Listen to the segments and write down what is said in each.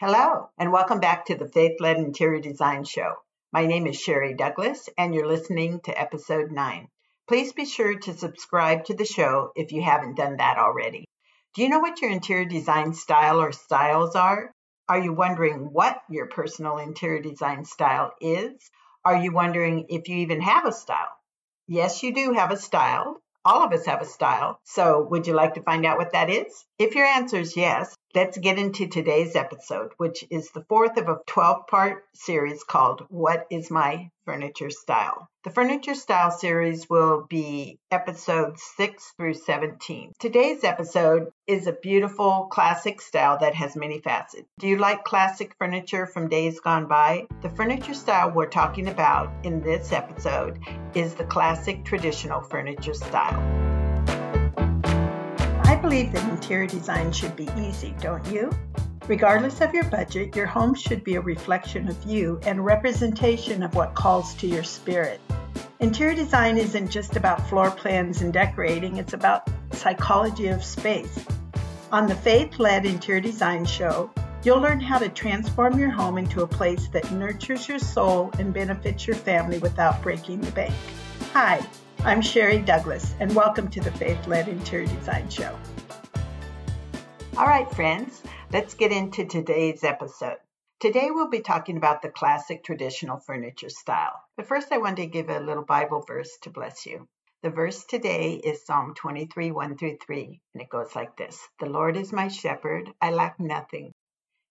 Hello, and welcome back to the Faith Led Interior Design Show. My name is Sherry Douglas, and you're listening to episode 9. Please be sure to subscribe to the show if you haven't done that already. Do you know what your interior design style or styles are? Are you wondering what your personal interior design style is? Are you wondering if you even have a style? Yes, you do have a style. All of us have a style. So, would you like to find out what that is? If your answer is yes, Let's get into today's episode, which is the fourth of a 12 part series called What is My Furniture Style? The Furniture Style series will be episodes 6 through 17. Today's episode is a beautiful classic style that has many facets. Do you like classic furniture from days gone by? The furniture style we're talking about in this episode is the classic traditional furniture style believe that interior design should be easy, don't you? Regardless of your budget, your home should be a reflection of you and representation of what calls to your spirit. Interior design isn't just about floor plans and decorating, it's about psychology of space. On the Faith Led Interior Design Show, you'll learn how to transform your home into a place that nurtures your soul and benefits your family without breaking the bank. Hi, I'm Sherry Douglas, and welcome to the Faith Led Interior Design Show. All right, friends, let's get into today's episode. Today we'll be talking about the classic traditional furniture style. But first, I want to give a little Bible verse to bless you. The verse today is Psalm 23 1 through 3, and it goes like this The Lord is my shepherd, I lack nothing.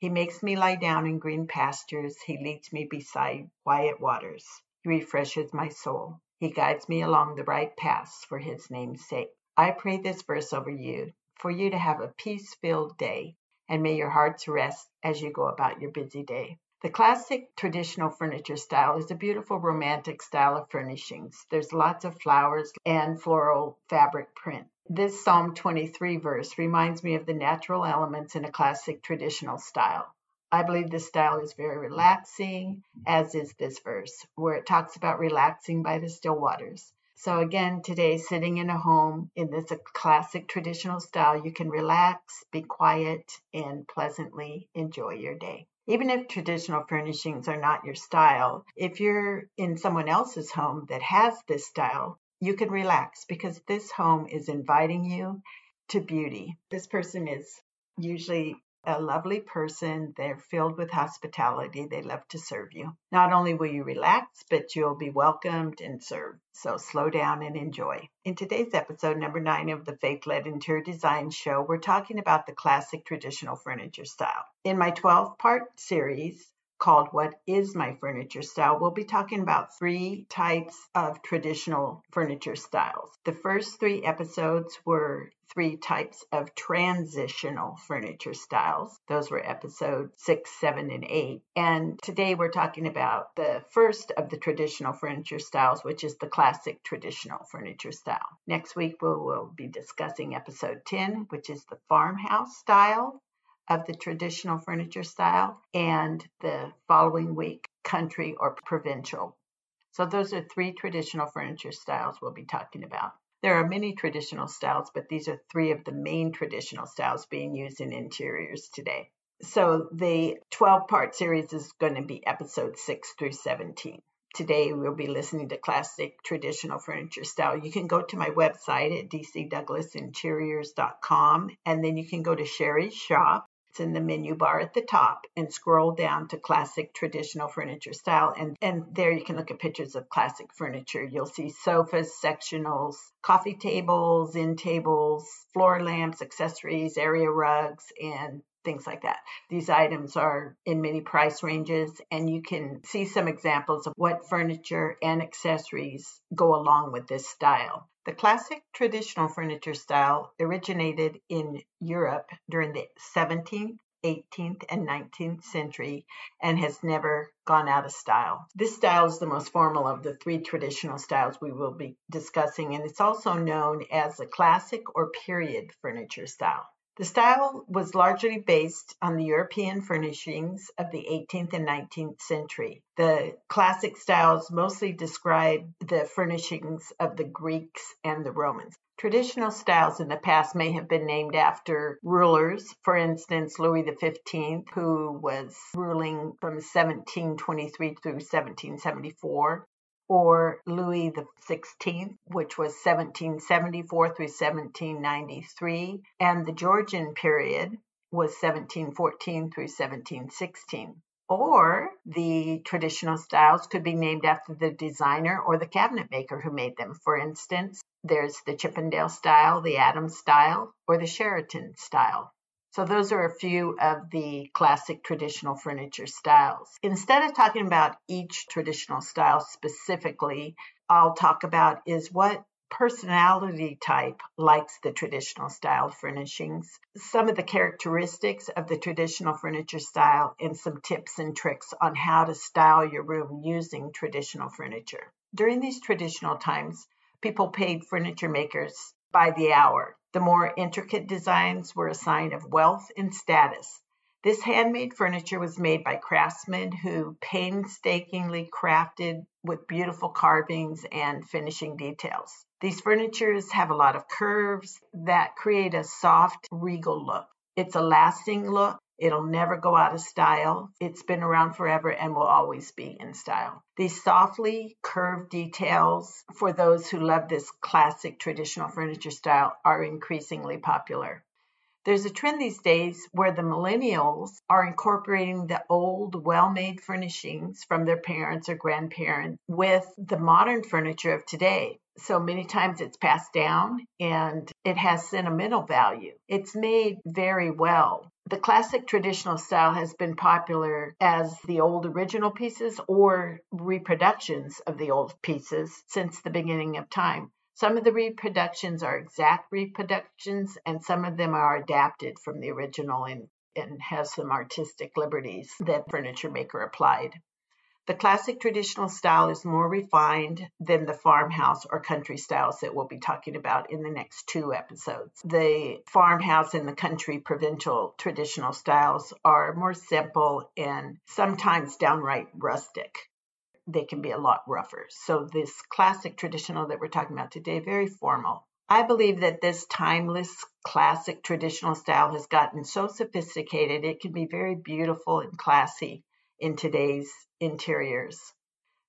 He makes me lie down in green pastures, He leads me beside quiet waters. He refreshes my soul. He guides me along the right paths for his name's sake. I pray this verse over you, for you to have a peace filled day, and may your hearts rest as you go about your busy day. The classic traditional furniture style is a beautiful romantic style of furnishings. There's lots of flowers and floral fabric print. This Psalm 23 verse reminds me of the natural elements in a classic traditional style. I believe this style is very relaxing, as is this verse, where it talks about relaxing by the still waters. So, again, today, sitting in a home in this uh, classic traditional style, you can relax, be quiet, and pleasantly enjoy your day. Even if traditional furnishings are not your style, if you're in someone else's home that has this style, you can relax because this home is inviting you to beauty. This person is usually a lovely person. They're filled with hospitality. They love to serve you. Not only will you relax, but you'll be welcomed and served. So slow down and enjoy. In today's episode, number nine of the Faith Led Interior Design Show, we're talking about the classic traditional furniture style. In my 12 part series, called What is My Furniture Style, we'll be talking about three types of traditional furniture styles. The first three episodes were three types of transitional furniture styles. Those were episodes six, seven, and eight. And today we're talking about the first of the traditional furniture styles, which is the classic traditional furniture style. Next week we will be discussing episode 10, which is the farmhouse style of the traditional furniture style, and the following week, country or provincial. So, those are three traditional furniture styles we'll be talking about. There are many traditional styles, but these are three of the main traditional styles being used in interiors today. So, the 12 part series is going to be episode 6 through 17. Today we'll be listening to classic traditional furniture style. You can go to my website at dcdouglasinteriors.com and then you can go to Sherry's shop it's in the menu bar at the top and scroll down to classic traditional furniture style. And, and there you can look at pictures of classic furniture. You'll see sofas, sectionals, coffee tables, end tables, floor lamps, accessories, area rugs, and things like that. These items are in many price ranges, and you can see some examples of what furniture and accessories go along with this style. The classic traditional furniture style originated in Europe during the 17th, 18th, and 19th century and has never gone out of style. This style is the most formal of the three traditional styles we will be discussing, and it's also known as the classic or period furniture style. The style was largely based on the European furnishings of the 18th and 19th century. The classic styles mostly describe the furnishings of the Greeks and the Romans. Traditional styles in the past may have been named after rulers, for instance, Louis XV, who was ruling from 1723 through 1774 or Louis XVI, which was 1774 through 1793, and the Georgian period was 1714 through 1716. Or the traditional styles could be named after the designer or the cabinet maker who made them. For instance, there's the Chippendale style, the Adams style, or the Sheraton style. So those are a few of the classic traditional furniture styles. Instead of talking about each traditional style specifically, I'll talk about is what personality type likes the traditional style furnishings, some of the characteristics of the traditional furniture style, and some tips and tricks on how to style your room using traditional furniture. During these traditional times, people paid furniture makers by the hour. The more intricate designs were a sign of wealth and status. This handmade furniture was made by craftsmen who painstakingly crafted with beautiful carvings and finishing details. These furnitures have a lot of curves that create a soft, regal look. It's a lasting look It'll never go out of style. It's been around forever and will always be in style. These softly curved details for those who love this classic traditional furniture style are increasingly popular. There's a trend these days where the millennials are incorporating the old, well made furnishings from their parents or grandparents with the modern furniture of today. So many times it's passed down and it has sentimental value. It's made very well. The classic traditional style has been popular as the old original pieces or reproductions of the old pieces since the beginning of time. Some of the reproductions are exact reproductions, and some of them are adapted from the original and, and has some artistic liberties that furniture maker applied. The classic traditional style is more refined than the farmhouse or country styles that we'll be talking about in the next two episodes. The farmhouse and the country provincial traditional styles are more simple and sometimes downright rustic. They can be a lot rougher. So, this classic traditional that we're talking about today, very formal. I believe that this timeless classic traditional style has gotten so sophisticated, it can be very beautiful and classy in today's interiors.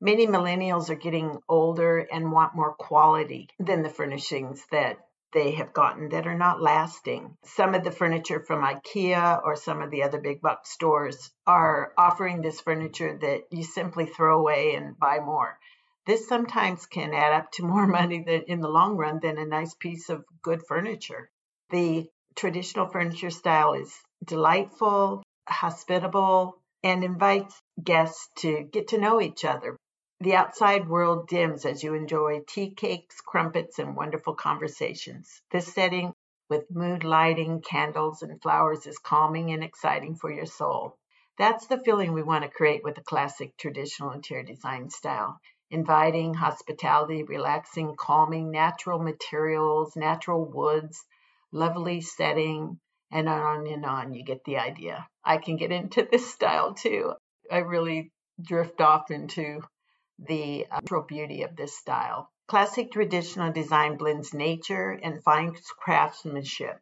Many millennials are getting older and want more quality than the furnishings that they have gotten that are not lasting. Some of the furniture from IKEA or some of the other big box stores are offering this furniture that you simply throw away and buy more. This sometimes can add up to more money than, in the long run than a nice piece of good furniture. The traditional furniture style is delightful, hospitable, and invites guests to get to know each other. The outside world dims as you enjoy tea cakes, crumpets, and wonderful conversations. This setting with mood lighting, candles, and flowers is calming and exciting for your soul. That's the feeling we want to create with a classic traditional interior design style. Inviting, hospitality, relaxing, calming, natural materials, natural woods, lovely setting, and on and on. You get the idea. I can get into this style too. I really drift off into the uh, natural beauty of this style. Classic traditional design blends nature and fine craftsmanship,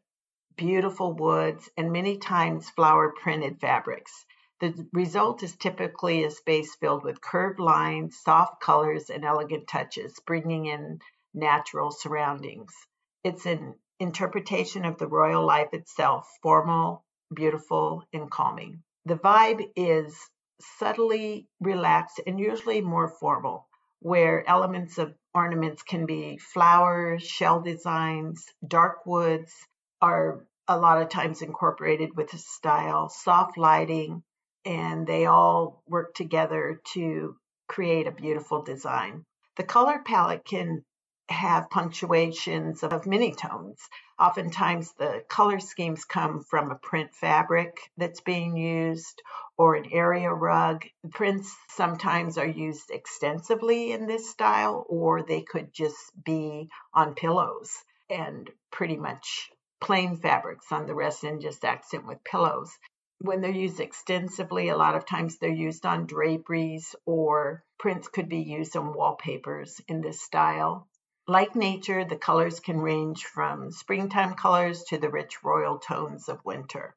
beautiful woods, and many times flower printed fabrics. The result is typically a space filled with curved lines, soft colors, and elegant touches, bringing in natural surroundings. It's an interpretation of the royal life itself, formal, beautiful, and calming. The vibe is subtly relaxed and usually more formal, where elements of ornaments can be flowers, shell designs, dark woods are a lot of times incorporated with the style, soft lighting, and they all work together to create a beautiful design. The color palette can have punctuations of many tones. Oftentimes, the color schemes come from a print fabric that's being used or an area rug. Prints sometimes are used extensively in this style, or they could just be on pillows and pretty much plain fabrics on the rest and just accent with pillows. When they're used extensively, a lot of times they're used on draperies or prints could be used on wallpapers in this style. Like nature, the colors can range from springtime colors to the rich royal tones of winter.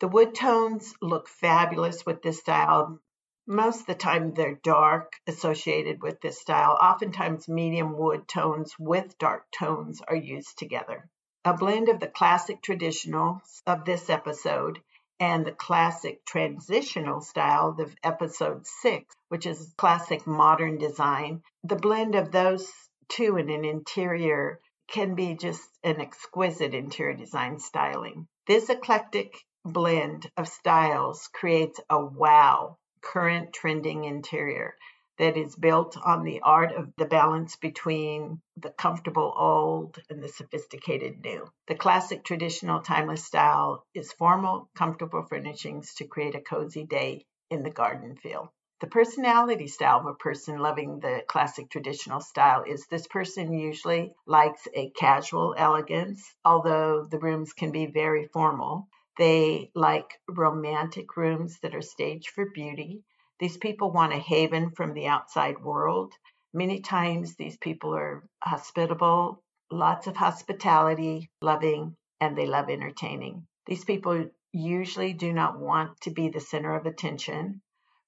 The wood tones look fabulous with this style. Most of the time, they're dark associated with this style. Oftentimes, medium wood tones with dark tones are used together. A blend of the classic traditional of this episode and the classic transitional style of episode six, which is classic modern design. The blend of those two in an interior can be just an exquisite interior design styling. This eclectic blend of styles creates a wow current trending interior that is built on the art of the balance between the comfortable old and the sophisticated new. The classic traditional timeless style is formal, comfortable furnishings to create a cozy day in the garden feel. The personality style of a person loving the classic traditional style is this person usually likes a casual elegance, although the rooms can be very formal. They like romantic rooms that are staged for beauty. These people want a haven from the outside world. Many times, these people are hospitable, lots of hospitality, loving, and they love entertaining. These people usually do not want to be the center of attention.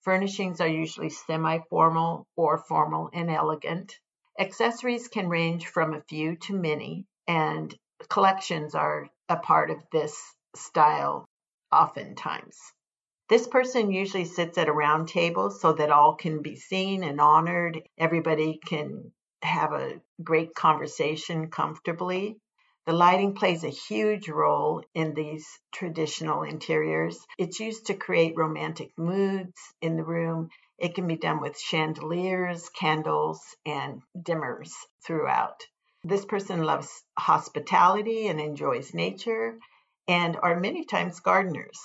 Furnishings are usually semi formal or formal and elegant. Accessories can range from a few to many, and collections are a part of this style oftentimes. This person usually sits at a round table so that all can be seen and honored. Everybody can have a great conversation comfortably. The lighting plays a huge role in these traditional interiors. It's used to create romantic moods in the room. It can be done with chandeliers, candles, and dimmers throughout. This person loves hospitality and enjoys nature and are many times gardeners.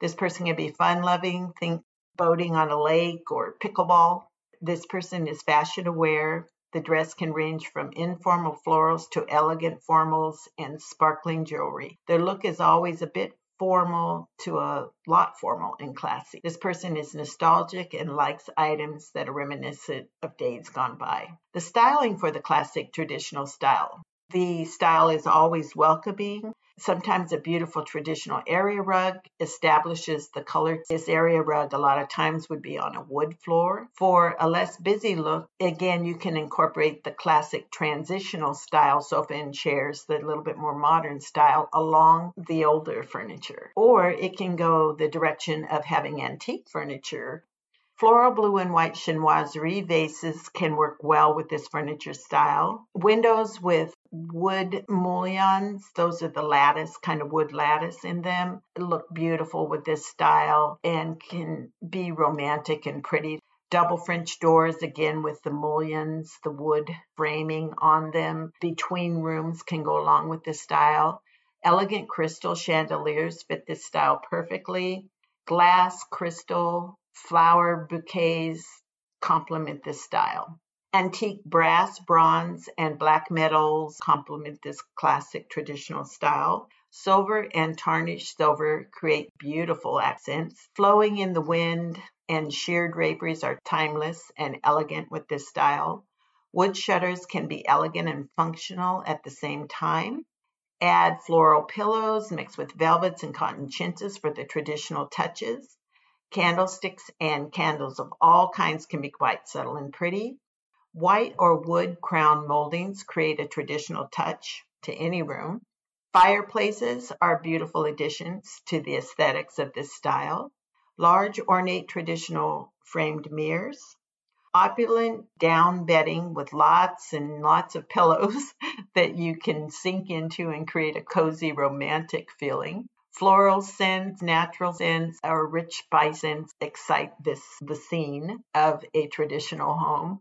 This person can be fun loving, think boating on a lake or pickleball. This person is fashion aware, the dress can range from informal florals to elegant formals and sparkling jewelry. Their look is always a bit formal to a lot formal and classy. This person is nostalgic and likes items that are reminiscent of days gone by. The styling for the classic traditional style. The style is always welcoming Sometimes a beautiful traditional area rug establishes the color. This area rug a lot of times would be on a wood floor. For a less busy look, again, you can incorporate the classic transitional style sofa and chairs, the little bit more modern style, along the older furniture. Or it can go the direction of having antique furniture Floral blue and white chinoiserie vases can work well with this furniture style. Windows with wood mullions, those are the lattice, kind of wood lattice in them, look beautiful with this style and can be romantic and pretty. Double French doors, again with the mullions, the wood framing on them between rooms can go along with this style. Elegant crystal chandeliers fit this style perfectly. Glass, crystal, flower bouquets complement this style. Antique brass, bronze, and black metals complement this classic traditional style. Silver and tarnished silver create beautiful accents. Flowing in the wind and sheer draperies are timeless and elegant with this style. Wood shutters can be elegant and functional at the same time. Add floral pillows mixed with velvets and cotton chintzes for the traditional touches. Candlesticks and candles of all kinds can be quite subtle and pretty. White or wood crown moldings create a traditional touch to any room. Fireplaces are beautiful additions to the aesthetics of this style. Large ornate traditional framed mirrors. Opulent down bedding with lots and lots of pillows that you can sink into and create a cozy romantic feeling. Floral scents, natural scents, or rich spices excite this the scene of a traditional home.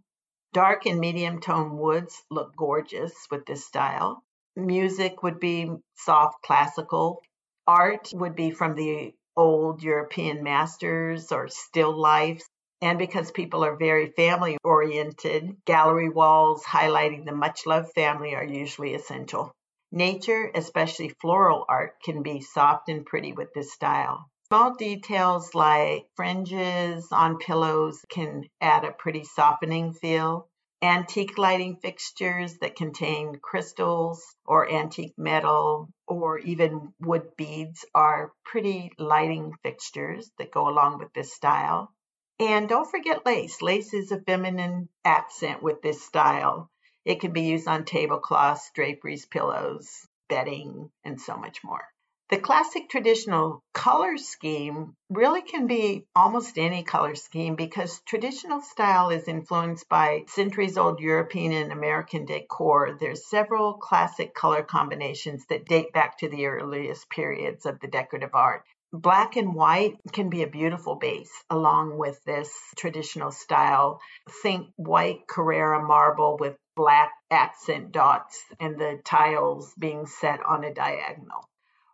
Dark and medium tone woods look gorgeous with this style. Music would be soft classical. Art would be from the old European masters or still lifes. And because people are very family oriented, gallery walls highlighting the much loved family are usually essential. Nature, especially floral art, can be soft and pretty with this style. Small details like fringes on pillows can add a pretty softening feel. Antique lighting fixtures that contain crystals or antique metal or even wood beads are pretty lighting fixtures that go along with this style. And don't forget lace. Lace is a feminine accent with this style. It can be used on tablecloths, draperies, pillows, bedding, and so much more. The classic traditional color scheme really can be almost any color scheme because traditional style is influenced by centuries old European and American decor. There's several classic color combinations that date back to the earliest periods of the decorative art. Black and white can be a beautiful base along with this traditional style. Think white Carrara marble with black accent dots and the tiles being set on a diagonal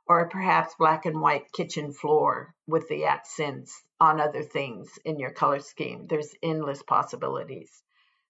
or perhaps black and white kitchen floor with the accents on other things in your color scheme. There's endless possibilities.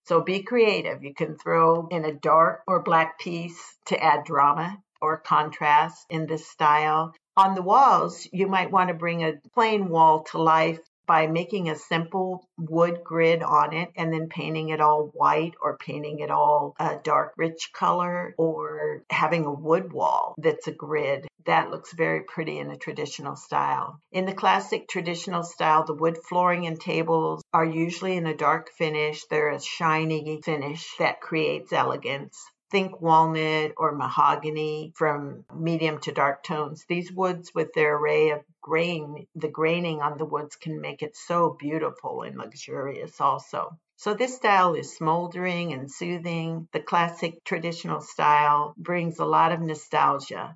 So be creative. You can throw in a dark or black piece to add drama or contrast in this style. On the walls, you might want to bring a plain wall to life by making a simple wood grid on it and then painting it all white or painting it all a dark rich color or having a wood wall that's a grid that looks very pretty in a traditional style. In the classic traditional style, the wood flooring and tables are usually in a dark finish. They're a shiny finish that creates elegance. Think walnut or mahogany from medium to dark tones. These woods, with their array of grain, the graining on the woods can make it so beautiful and luxurious also. So this style is smoldering and soothing. The classic traditional style brings a lot of nostalgia.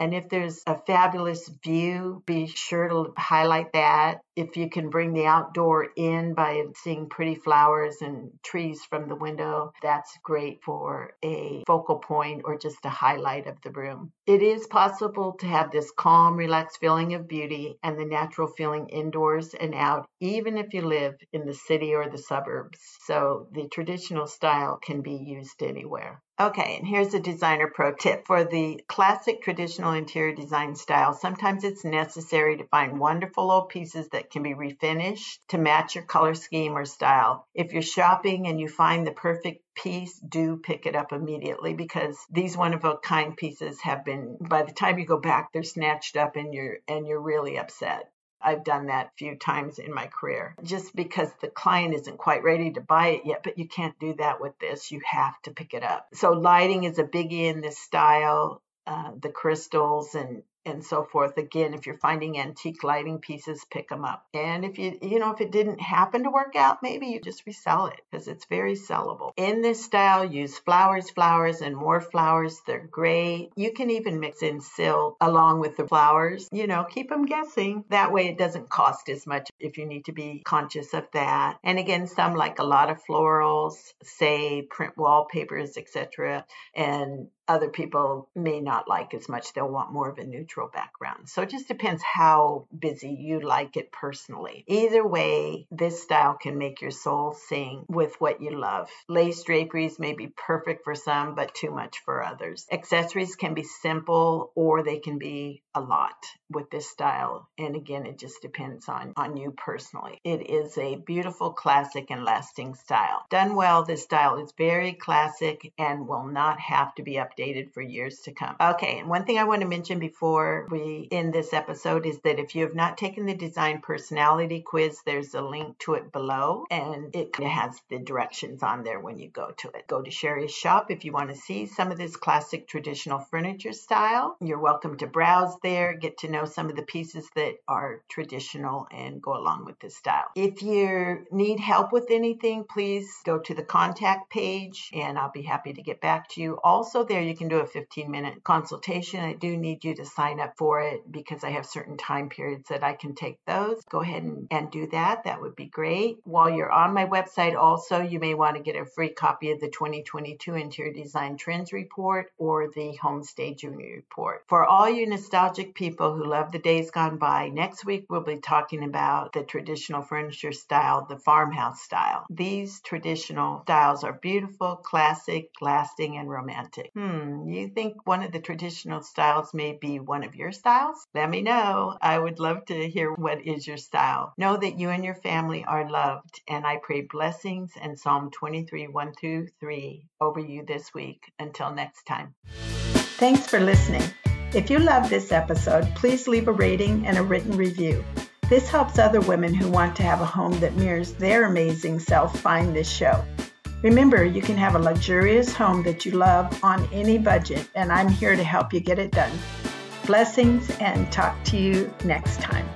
And if there's a fabulous view, be sure to highlight that. If you can bring the outdoor in by seeing pretty flowers and trees from the window, that's great for a focal point or just a highlight of the room. It is possible to have this calm, relaxed feeling of beauty and the natural feeling indoors and out, even if you live in the city or the suburbs. So the traditional style can be used anywhere. Okay, and here's a designer pro tip. For the classic traditional interior design style, sometimes it's necessary to find wonderful old pieces that can be refinished to match your color scheme or style. If you're shopping and you find the perfect piece, do pick it up immediately because these one of a kind pieces have been by the time you go back they're snatched up and you're and you're really upset. I've done that a few times in my career just because the client isn't quite ready to buy it yet, but you can't do that with this. You have to pick it up. So, lighting is a biggie in this style. Uh, the crystals and and so forth. Again, if you're finding antique lighting pieces, pick them up. And if you, you know, if it didn't happen to work out, maybe you just resell it because it's very sellable. In this style, use flowers, flowers, and more flowers. They're great. You can even mix in silk along with the flowers. You know, keep them guessing. That way it doesn't cost as much if you need to be conscious of that. And again, some like a lot of florals, say print wallpapers, etc. And other people may not like as much. They'll want more of a neutral background. So it just depends how busy you like it personally. Either way, this style can make your soul sing with what you love. Lace draperies may be perfect for some, but too much for others. Accessories can be simple or they can be a lot with this style. And again, it just depends on, on you personally. It is a beautiful, classic, and lasting style. Done well, this style is very classic and will not have to be updated updated for years to come. Okay, and one thing I want to mention before we end this episode is that if you have not taken the design personality quiz, there's a link to it below and it has the directions on there when you go to it. Go to Sherry's shop if you want to see some of this classic traditional furniture style. You're welcome to browse there, get to know some of the pieces that are traditional and go along with this style. If you need help with anything, please go to the contact page and I'll be happy to get back to you. Also, there you can do a 15 minute consultation. I do need you to sign up for it because I have certain time periods that I can take those. Go ahead and, and do that. That would be great. While you're on my website, also, you may want to get a free copy of the 2022 Interior Design Trends Report or the Homestay Junior Report. For all you nostalgic people who love the days gone by, next week we'll be talking about the traditional furniture style, the farmhouse style. These traditional styles are beautiful, classic, lasting, and romantic. Hmm. Hmm, you think one of the traditional styles may be one of your styles? Let me know. I would love to hear what is your style. Know that you and your family are loved, and I pray blessings and Psalm 23 1 through 3 over you this week. Until next time. Thanks for listening. If you love this episode, please leave a rating and a written review. This helps other women who want to have a home that mirrors their amazing self find this show. Remember, you can have a luxurious home that you love on any budget, and I'm here to help you get it done. Blessings and talk to you next time.